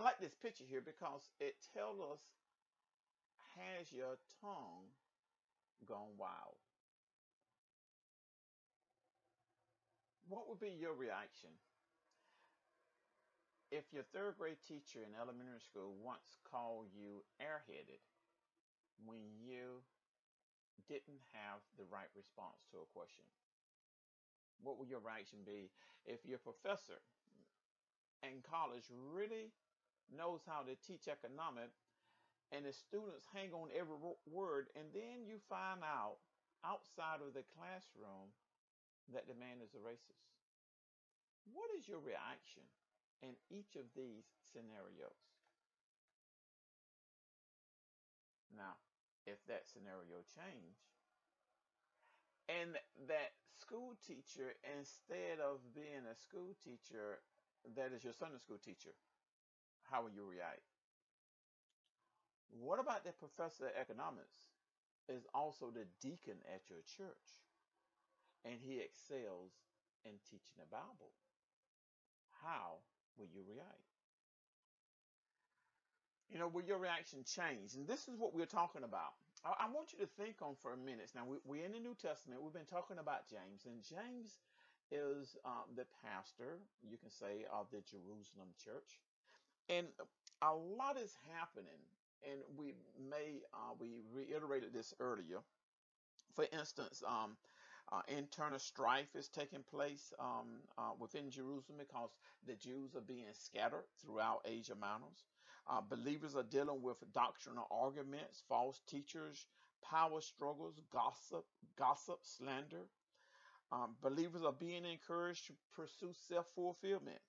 I like this picture here because it tells us has your tongue gone wild? What would be your reaction if your third grade teacher in elementary school once called you airheaded when you didn't have the right response to a question? What would your reaction be if your professor in college really knows how to teach economics and the students hang on every word and then you find out outside of the classroom that the man is a racist? What is your reaction in each of these scenarios? Now, if that scenario change and that school teacher instead of being a school teacher that is your Sunday school teacher how will you react what about the professor of economics is also the deacon at your church and he excels in teaching the bible how will you react you know, will your reaction change? And this is what we're talking about. I, I want you to think on for a minute. Now, we, we're in the New Testament. We've been talking about James, and James is um, the pastor, you can say, of the Jerusalem church. And a lot is happening, and we may, uh, we reiterated this earlier. For instance, um, uh, internal strife is taking place um, uh, within Jerusalem because the Jews are being scattered throughout Asia Minor. Uh, believers are dealing with doctrinal arguments, false teachers, power struggles, gossip, gossip, slander. Um, believers are being encouraged to pursue self-fulfillment.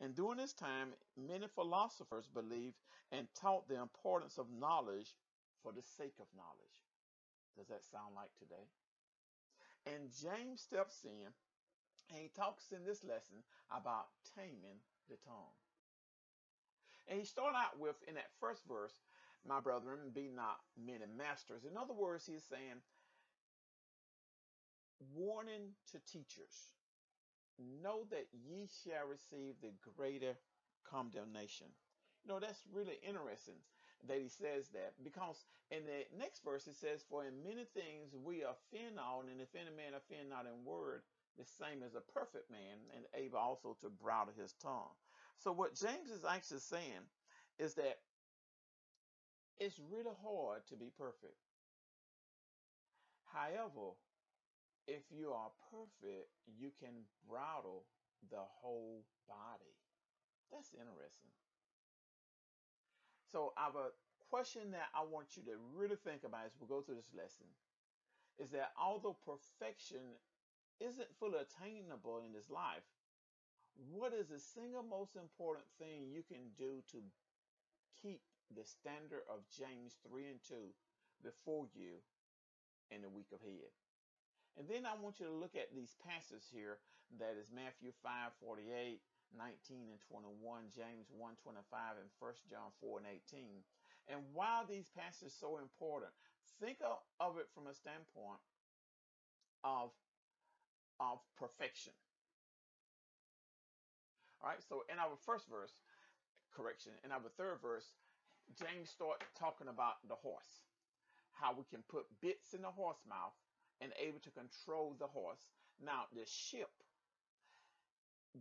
And during this time, many philosophers believed and taught the importance of knowledge for the sake of knowledge. Does that sound like today? And James steps in and he talks in this lesson about taming the tongue. And he started out with, in that first verse, my brethren, be not many masters. In other words, he's saying, warning to teachers, know that ye shall receive the greater condemnation. You know, that's really interesting that he says that because in the next verse it says, For in many things we offend all, and if any man offend not in word, the same as a perfect man, and able also to bridle his tongue. So what James is actually saying is that it's really hard to be perfect. However, if you are perfect, you can bridle the whole body. That's interesting. So I have a question that I want you to really think about as we go through this lesson is that although perfection isn't fully attainable in this life, what is the single most important thing you can do to keep the standard of James 3 and 2 before you in the week ahead? And then I want you to look at these passages here that is Matthew 5 48, 19 and 21, James 1 25, and 1 John 4 and 18. And why these passages so important, think of, of it from a standpoint of, of perfection. All right, so in our first verse, correction, in our third verse, James start talking about the horse, how we can put bits in the horse mouth and able to control the horse. Now, the ship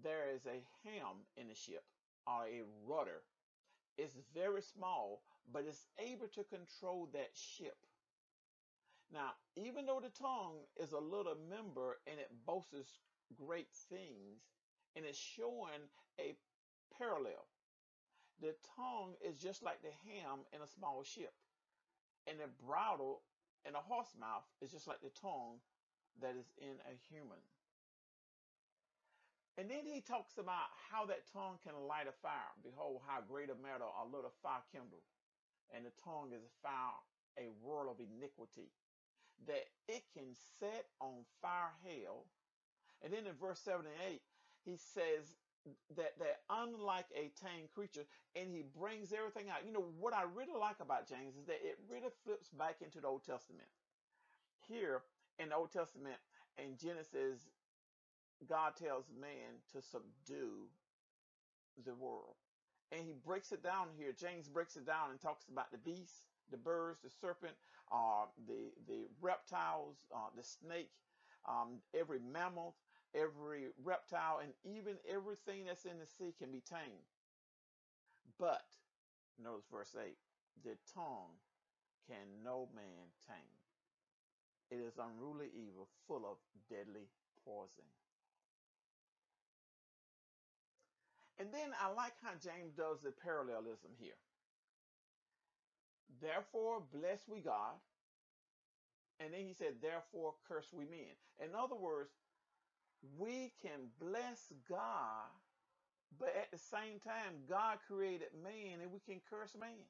there is a helm in the ship or a rudder. It's very small, but it's able to control that ship. Now, even though the tongue is a little member and it boasts great things and it's showing a parallel, the tongue is just like the ham in a small ship, and the bridle in a horse mouth is just like the tongue that is in a human. And then he talks about how that tongue can light a fire. Behold, how great a matter a little fire kindle. And the tongue is a fire, a world of iniquity. That it can set on fire hell. And then in verse 7 and 8, he says that that unlike a tame creature, and he brings everything out. You know, what I really like about James is that it really flips back into the Old Testament. Here in the Old Testament, in Genesis, God tells man to subdue the world. And he breaks it down here. James breaks it down and talks about the beasts, the birds, the serpent, uh, the, the reptiles, uh, the snake, um, every mammal, every reptile, and even everything that's in the sea can be tamed. But, notice verse 8, the tongue can no man tame. It is unruly evil, full of deadly poison. And then I like how James does the parallelism here. Therefore, bless we God. And then he said, therefore, curse we men. In other words, we can bless God, but at the same time, God created man and we can curse man.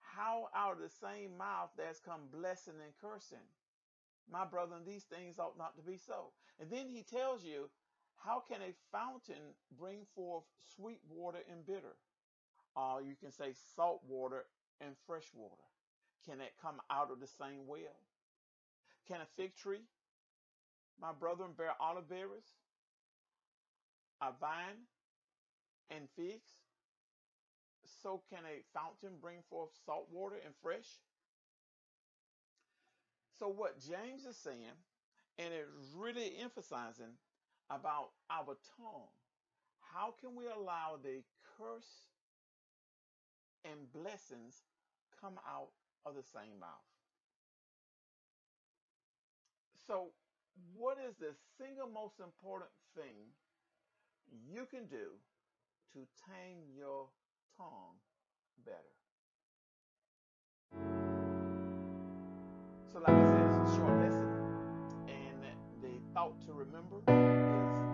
How out of the same mouth there's come blessing and cursing? My brother, these things ought not to be so. And then he tells you, how can a fountain bring forth sweet water and bitter? Or you can say salt water and fresh water. Can it come out of the same well? Can a fig tree, my brethren, bear olive berries, a vine, and figs? So can a fountain bring forth salt water and fresh? So what James is saying, and it's really emphasizing about our tongue. How can we allow the curse and blessings come out of the same mouth? So, what is the single most important thing you can do to tame your tongue better? So, like I said, it's a short lesson, and the thought to remember is